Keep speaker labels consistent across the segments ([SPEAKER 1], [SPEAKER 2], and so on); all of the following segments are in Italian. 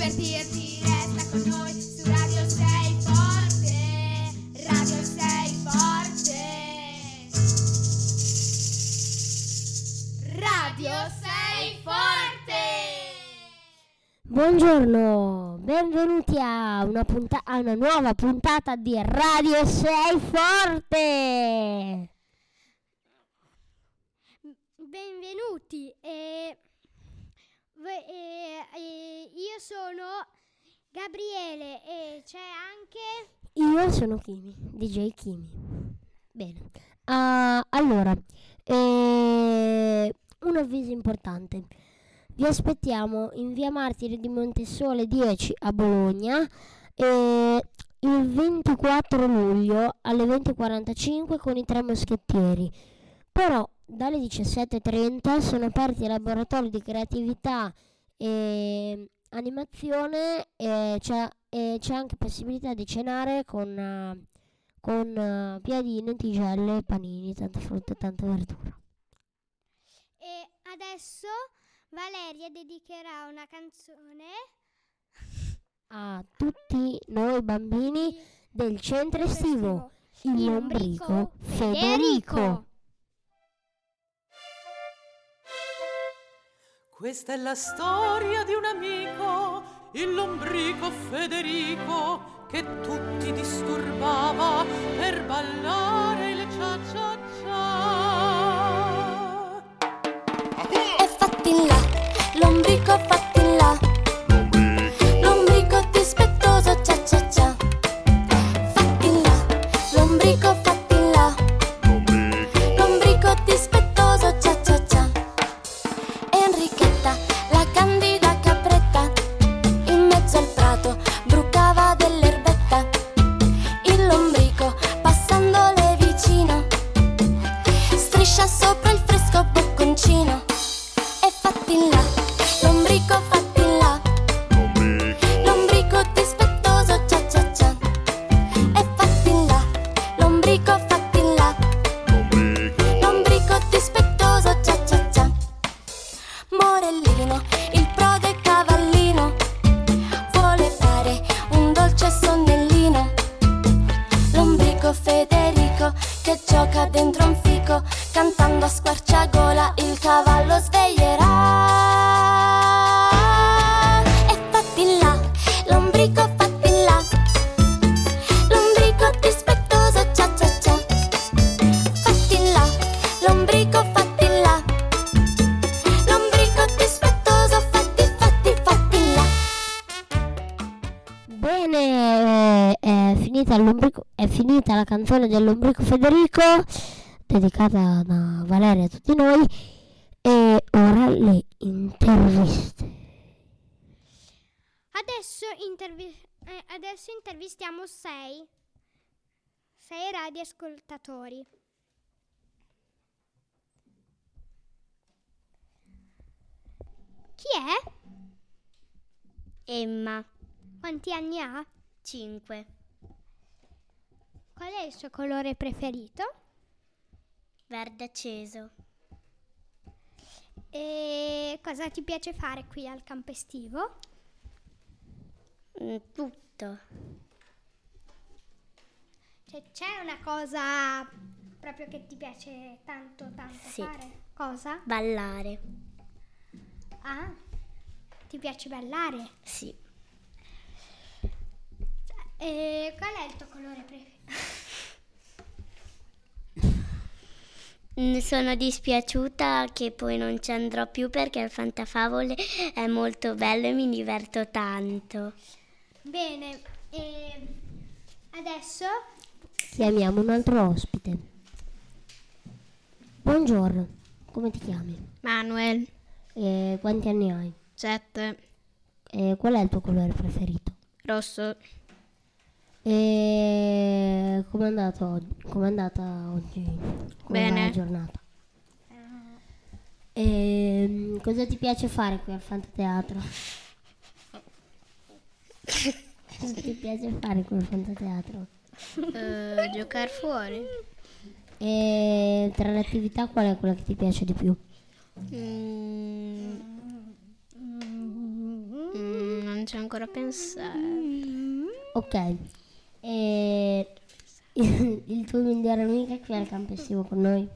[SPEAKER 1] divertirti, resta con noi su Radio 6 Forte. Radio 6 Forte. Radio 6 Forte.
[SPEAKER 2] Buongiorno, benvenuti a una, punta- a una nuova puntata di Radio 6 Forte.
[SPEAKER 3] Benvenuti, e, ve- e- e io sono Gabriele e c'è anche...
[SPEAKER 2] Io sono Kimi, DJ Kimi. Bene, Ah, allora, eh, un avviso importante. Vi aspettiamo in via Martiri di Montesole 10 a Bologna eh, il 24 luglio alle 20.45 con i tre moschettieri. Però dalle 17.30 sono aperti i laboratori di creatività e animazione e c'è, e c'è anche possibilità di cenare con, con eh, piadine, tigelle, panini, tanta frutta e tanta verdura.
[SPEAKER 3] E adesso Valeria dedicherà una canzone
[SPEAKER 2] A tutti noi bambini del centro estivo, il lombrico Federico.
[SPEAKER 4] Questa è la storia di un amico, il lombrico Federico, che tutti disturbava per ballare
[SPEAKER 2] finita la canzone del lombrico Federico, dedicata da Valeria a tutti noi. E ora le interviste.
[SPEAKER 3] Adesso, intervi- eh, adesso intervistiamo sei, sei radioascoltatori. Chi è?
[SPEAKER 5] Emma,
[SPEAKER 3] Quanti anni ha?
[SPEAKER 5] 5.
[SPEAKER 3] Qual è il suo colore preferito?
[SPEAKER 5] Verde acceso.
[SPEAKER 3] E cosa ti piace fare qui al campo estivo?
[SPEAKER 5] Mm, Tutto.
[SPEAKER 3] Cioè, c'è una cosa proprio che ti piace tanto, tanto
[SPEAKER 5] Sì.
[SPEAKER 3] fare? Cosa?
[SPEAKER 5] Ballare.
[SPEAKER 3] Ah, ti piace ballare?
[SPEAKER 5] Sì.
[SPEAKER 3] E qual è il tuo colore preferito?
[SPEAKER 5] Mm, Sono dispiaciuta che poi non ci andrò più perché il fantafavole è molto bello e mi diverto tanto.
[SPEAKER 3] Bene, e adesso
[SPEAKER 2] Chiamiamo un altro ospite. Buongiorno, come ti chiami?
[SPEAKER 6] Manuel,
[SPEAKER 2] E quanti anni hai?
[SPEAKER 6] 7,
[SPEAKER 2] E qual è il tuo colore preferito?
[SPEAKER 6] rosso,
[SPEAKER 2] E com'è andato oggi? Com'è andata oggi? Com'è
[SPEAKER 6] Bene.
[SPEAKER 2] la giornata? E cosa ti piace fare qui al Fantateatro? cosa ti piace fare qui al Fantateatro?
[SPEAKER 6] eh, giocare fuori.
[SPEAKER 2] E tra le attività qual è quella che ti piace di più?
[SPEAKER 6] Mm, mm, non non ci ho ancora pensato.
[SPEAKER 2] Ok. E il, tuo migliore amico è qui al campo estivo con noi.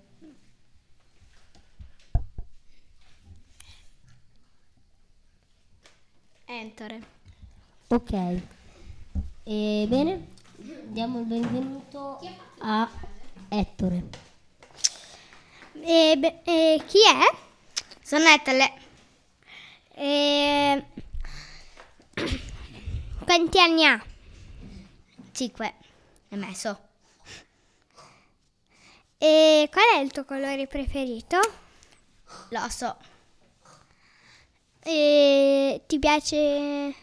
[SPEAKER 6] Entore.
[SPEAKER 2] Ok. E bene, diamo il benvenuto a Ettore.
[SPEAKER 3] E, beh, e chi è?
[SPEAKER 5] Sono Ettore.
[SPEAKER 3] E... Quanti anni ha?
[SPEAKER 5] Cinque. E messo.
[SPEAKER 3] E qual è il tuo colore preferito?
[SPEAKER 5] Lo so.
[SPEAKER 3] E ti piace...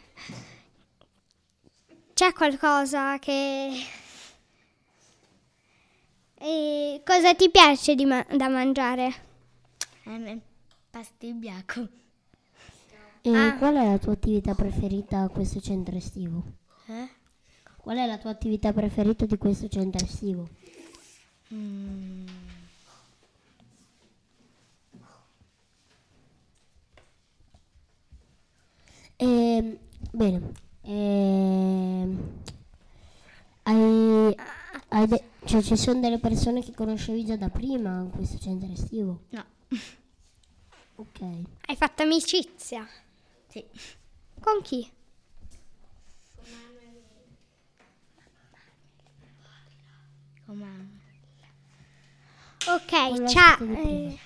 [SPEAKER 3] C'è qualcosa che... E cosa ti piace di ma- da mangiare?
[SPEAKER 5] È pastil bianco.
[SPEAKER 2] E
[SPEAKER 3] Ah.
[SPEAKER 2] qual è la tua attività preferita a questo centro estivo?
[SPEAKER 5] Eh?
[SPEAKER 2] Qual è la tua attività preferita di questo centro estivo?
[SPEAKER 5] Mm.
[SPEAKER 2] Ehm, bene. Ehm, hai, hai de- cioè, ci sono delle persone che conoscevi già da prima in questo centro estivo?
[SPEAKER 5] No.
[SPEAKER 2] Ok.
[SPEAKER 3] Hai fatto amicizia?
[SPEAKER 5] Sì.
[SPEAKER 3] Con chi?
[SPEAKER 5] Come...
[SPEAKER 3] Ok, ciao. eh,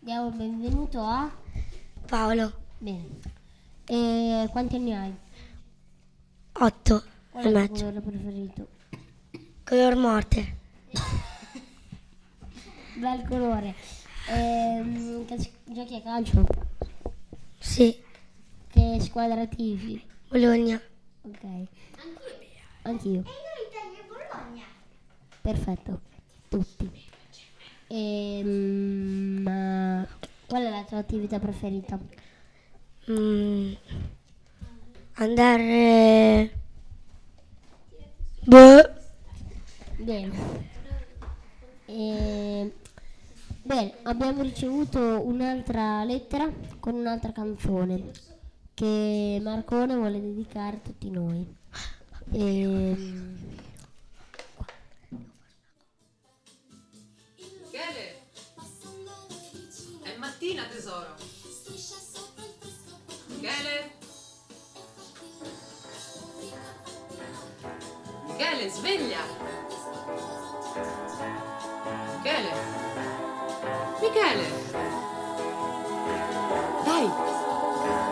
[SPEAKER 2] Diamo il benvenuto a...
[SPEAKER 5] Paolo.
[SPEAKER 2] Bene. E quanti anni hai?
[SPEAKER 5] Otto.
[SPEAKER 2] Qual è il tuo colore preferito?
[SPEAKER 5] Color morte.
[SPEAKER 2] Bel colore. Ehm, che giochi a calcio?
[SPEAKER 5] Sì.
[SPEAKER 2] Che squadra tifi?
[SPEAKER 5] Bologna.
[SPEAKER 2] Ok. Anch'io. Perfetto. Tutti. Ehm, ma qual è la tua attività preferita?
[SPEAKER 5] Mm. Andare... Boh.
[SPEAKER 2] Bene. Ehm, bene, abbiamo ricevuto un'altra lettera con un'altra canzone che Marcone vuole dedicare a tutti noi. Ehm,
[SPEAKER 4] mattina, tesoro. Michele? Michele, sveglia! Michele! Michele! Dai!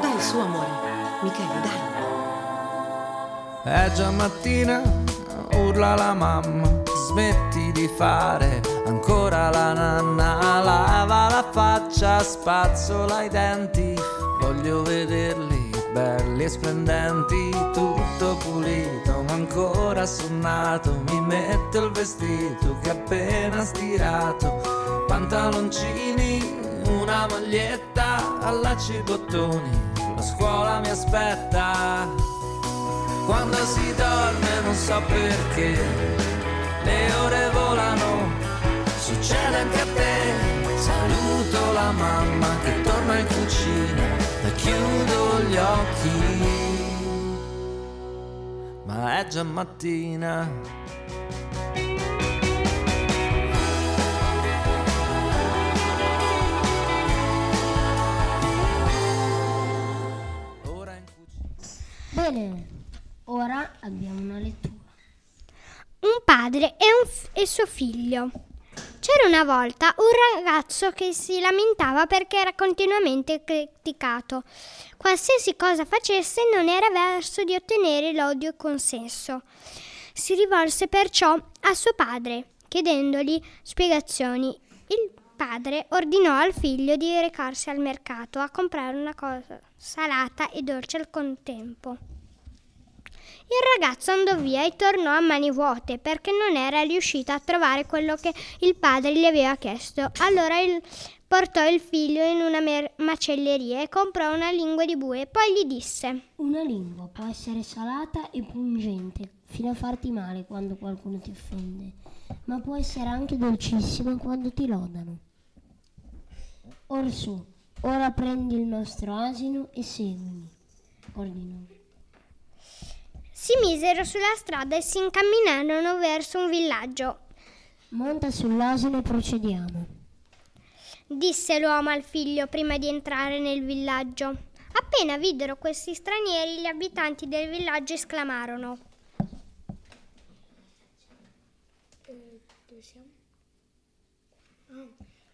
[SPEAKER 4] Dai, su, amore. Michele, dai.
[SPEAKER 7] È già mattina, urla la mamma, smetti di fare ancora la nanna, lava la faccia, spazzola i denti, voglio vederli belli e splendenti, tutto pulito ma ancora sonnato, mi metto il vestito che appena stirato, pantaloncini, una maglietta, allacci i bottoni, la scuola mi aspetta. Quando si dorme non so perché le ore succede anche a te. Saluto la mamma che torna in cucina e chiudo gli occhi. Ma è già mattina. Ora in cucina.
[SPEAKER 2] bene, ora abbiamo una lettura.
[SPEAKER 3] Un padre e, un f- e suo figlio. C'era una volta un ragazzo che si lamentava perché era continuamente criticato. Qualsiasi cosa facesse non era verso di ottenere l'odio e consenso. Si rivolse perciò a suo padre, chiedendogli spiegazioni. Il padre ordinò al figlio di recarsi al mercato a comprare una cosa salata e dolce al contempo. Il ragazzo andò via e tornò a mani vuote perché non era riuscito a trovare quello che il padre gli aveva chiesto. Allora il- portò il figlio in una mer- macelleria e comprò una lingua di bue. Poi gli disse:
[SPEAKER 2] Una lingua può essere salata e pungente fino a farti male quando qualcuno ti offende, ma può essere anche dolcissima quando ti lodano. Orsù, ora prendi il nostro asino e seguimi. ordinò.
[SPEAKER 3] Si misero sulla strada e si incamminarono verso un villaggio.
[SPEAKER 2] Monta sull'asino e procediamo.
[SPEAKER 3] Disse l'uomo al figlio prima di entrare nel villaggio. Appena videro questi stranieri, gli abitanti del villaggio esclamarono.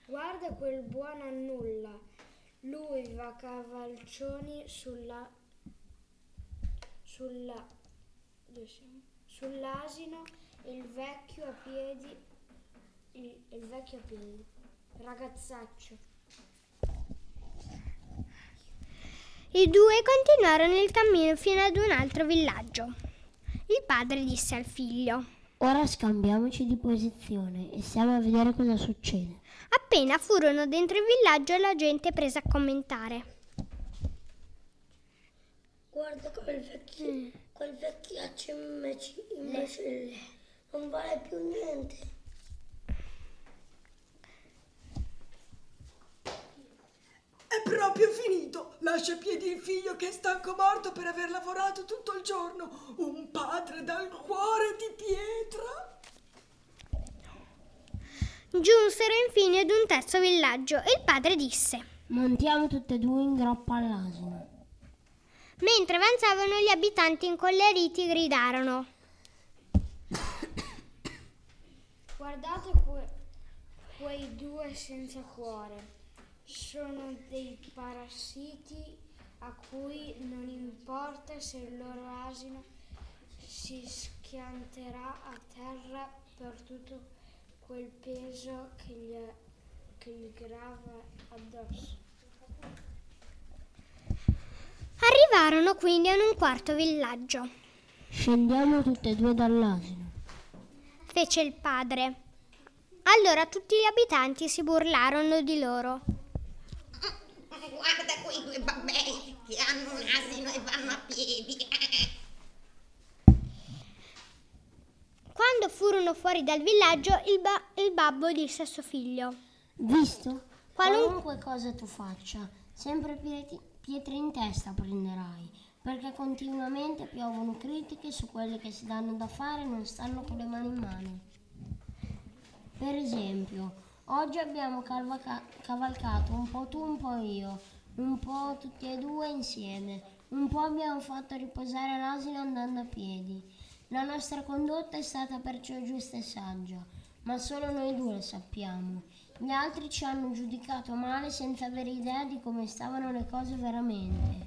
[SPEAKER 8] Guarda quel buon a nulla. Lui va a cavalcioni sulla sulla? Sull'asino e il vecchio a piedi il, il vecchio a piedi. Ragazzaccio.
[SPEAKER 3] I due continuarono il cammino fino ad un altro villaggio. Il padre disse al figlio.
[SPEAKER 2] Ora scambiamoci di posizione e stiamo a vedere cosa succede.
[SPEAKER 3] Appena furono dentro il villaggio, la gente prese a commentare.
[SPEAKER 9] Guarda quel vecchio, quel vecchiaccio imbeci- imbecille. Non vale più niente.
[SPEAKER 10] È proprio finito. Lascia a piedi il figlio che è stanco morto per aver lavorato tutto il giorno. Un padre dal cuore di pietra.
[SPEAKER 3] Giunsero infine ad un terzo villaggio e il padre disse.
[SPEAKER 2] Montiamo tutte e due in groppa all'asino.
[SPEAKER 3] Mentre avanzavano gli abitanti incolleriti gridarono.
[SPEAKER 8] Guardate que- quei due senza cuore. Sono dei parassiti a cui non importa se il loro asino si schianterà a terra per tutto quel peso che gli, che gli grava addosso.
[SPEAKER 3] Arrivarono quindi a un quarto villaggio.
[SPEAKER 2] Scendiamo tutte e due dall'asino.
[SPEAKER 3] Fece il padre. Allora tutti gli abitanti si burlarono di loro.
[SPEAKER 11] Guarda quei due babbei che hanno un asino e vanno a piedi.
[SPEAKER 3] Quando furono fuori dal villaggio, il, ba- il babbo disse a suo figlio.
[SPEAKER 2] Visto?
[SPEAKER 3] Qualun-
[SPEAKER 2] Qualunque cosa tu faccia, sempre pieti- pietre in testa prenderai, perché continuamente piovono critiche su quelli che si danno da fare e non stanno con le mani in mano. Per esempio, oggi abbiamo calvaca- cavalcato un po' tu, un po' io, un po' tutti e due insieme, un po' abbiamo fatto riposare l'asino andando a piedi. La nostra condotta è stata perciò giusta e saggia, ma solo noi due lo sappiamo. Gli altri ci hanno giudicato male senza avere idea di come stavano le cose veramente.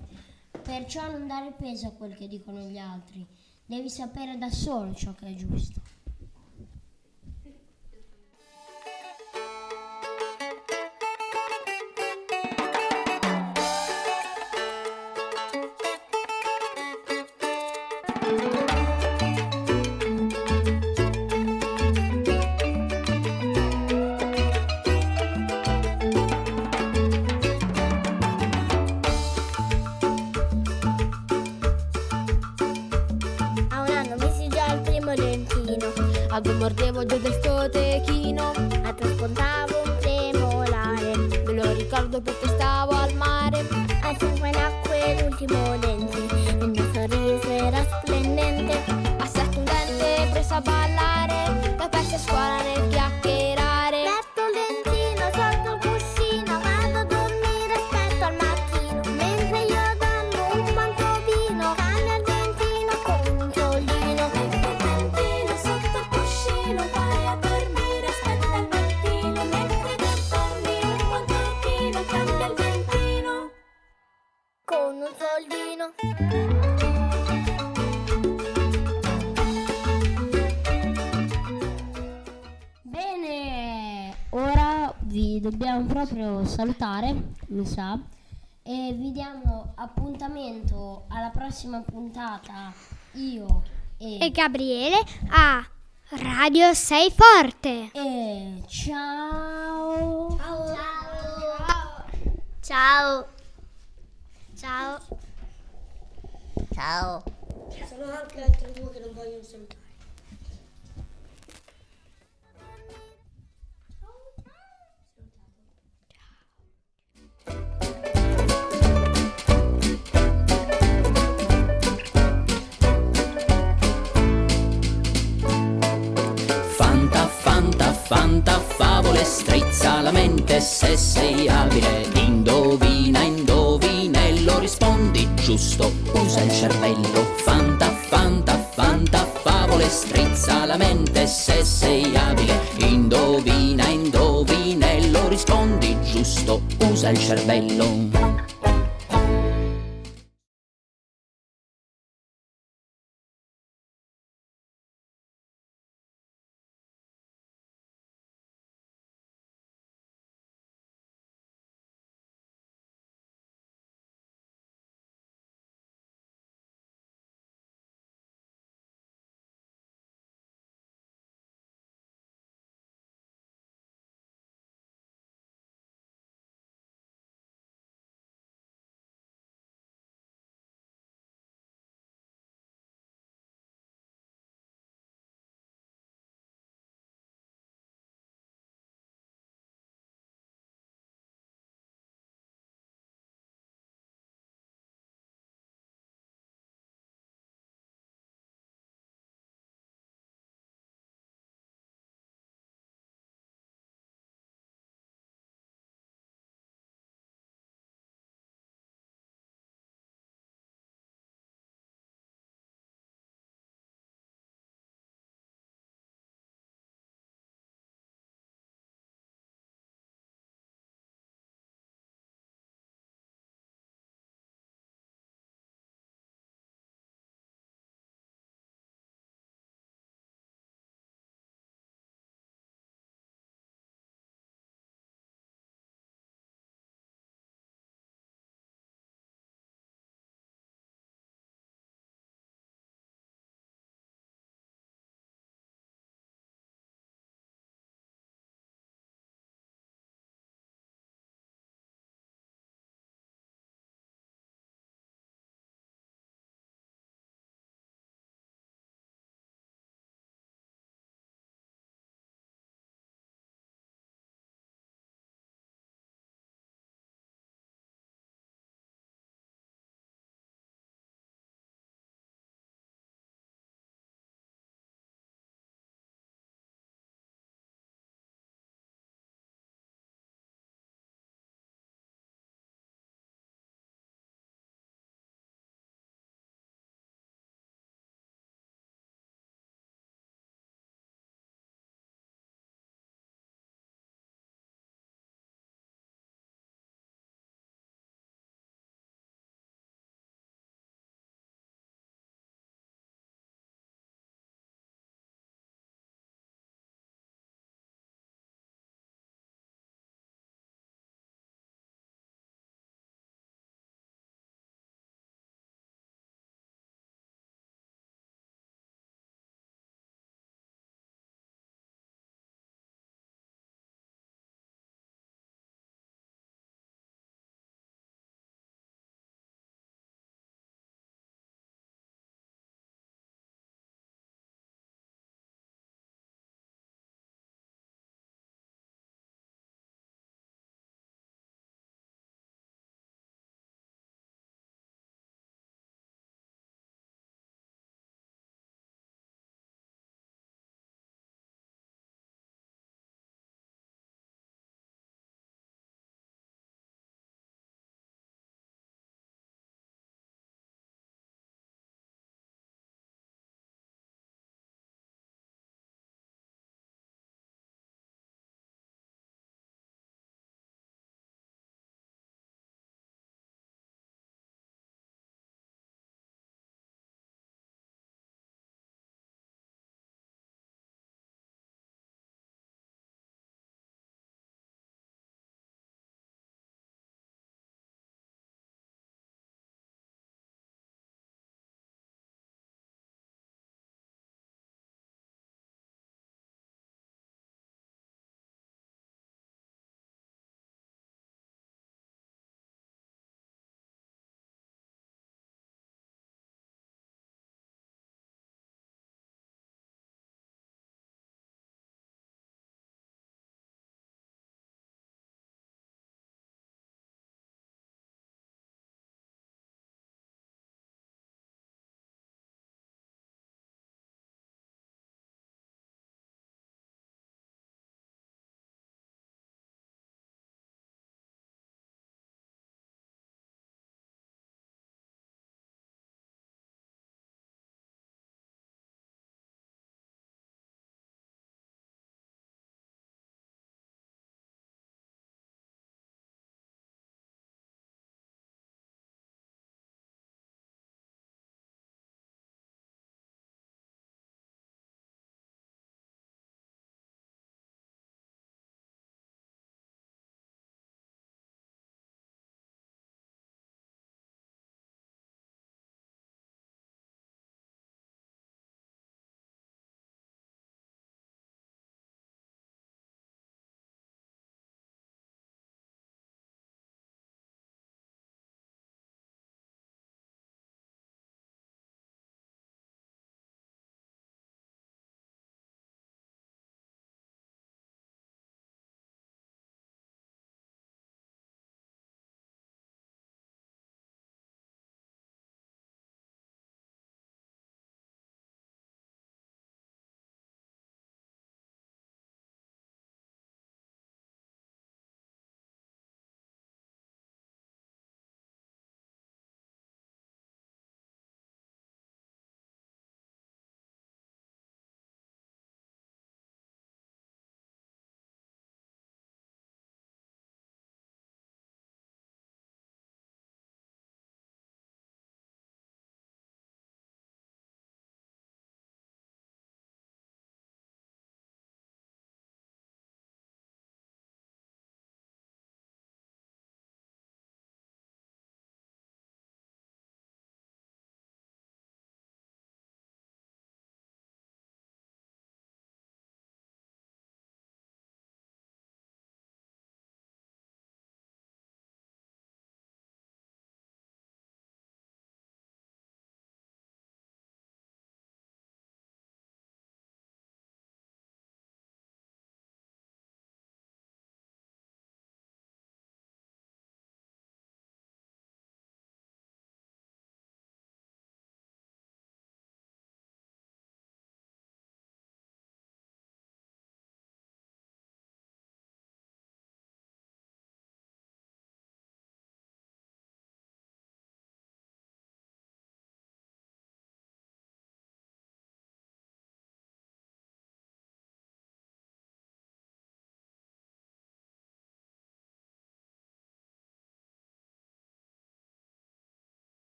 [SPEAKER 2] Perciò non dare peso a quel che dicono gli altri. Devi sapere da solo ciò che è giusto.
[SPEAKER 12] Dentino Ad un mordevo già del stotechino
[SPEAKER 2] puntata io e,
[SPEAKER 3] E Gabriele a Radio Sei Forte.
[SPEAKER 2] e ciao.
[SPEAKER 12] Ciao Ciao
[SPEAKER 9] Ciao. Ci sono anche altre due che non vogliono salutare.
[SPEAKER 13] mente se sei abile. Indovina, indovinello, rispondi giusto, usa il cervello. Fanta, fanta, fanta, favole, strizza la mente se sei abile. Indovina, indovinello, rispondi giusto, usa il cervello.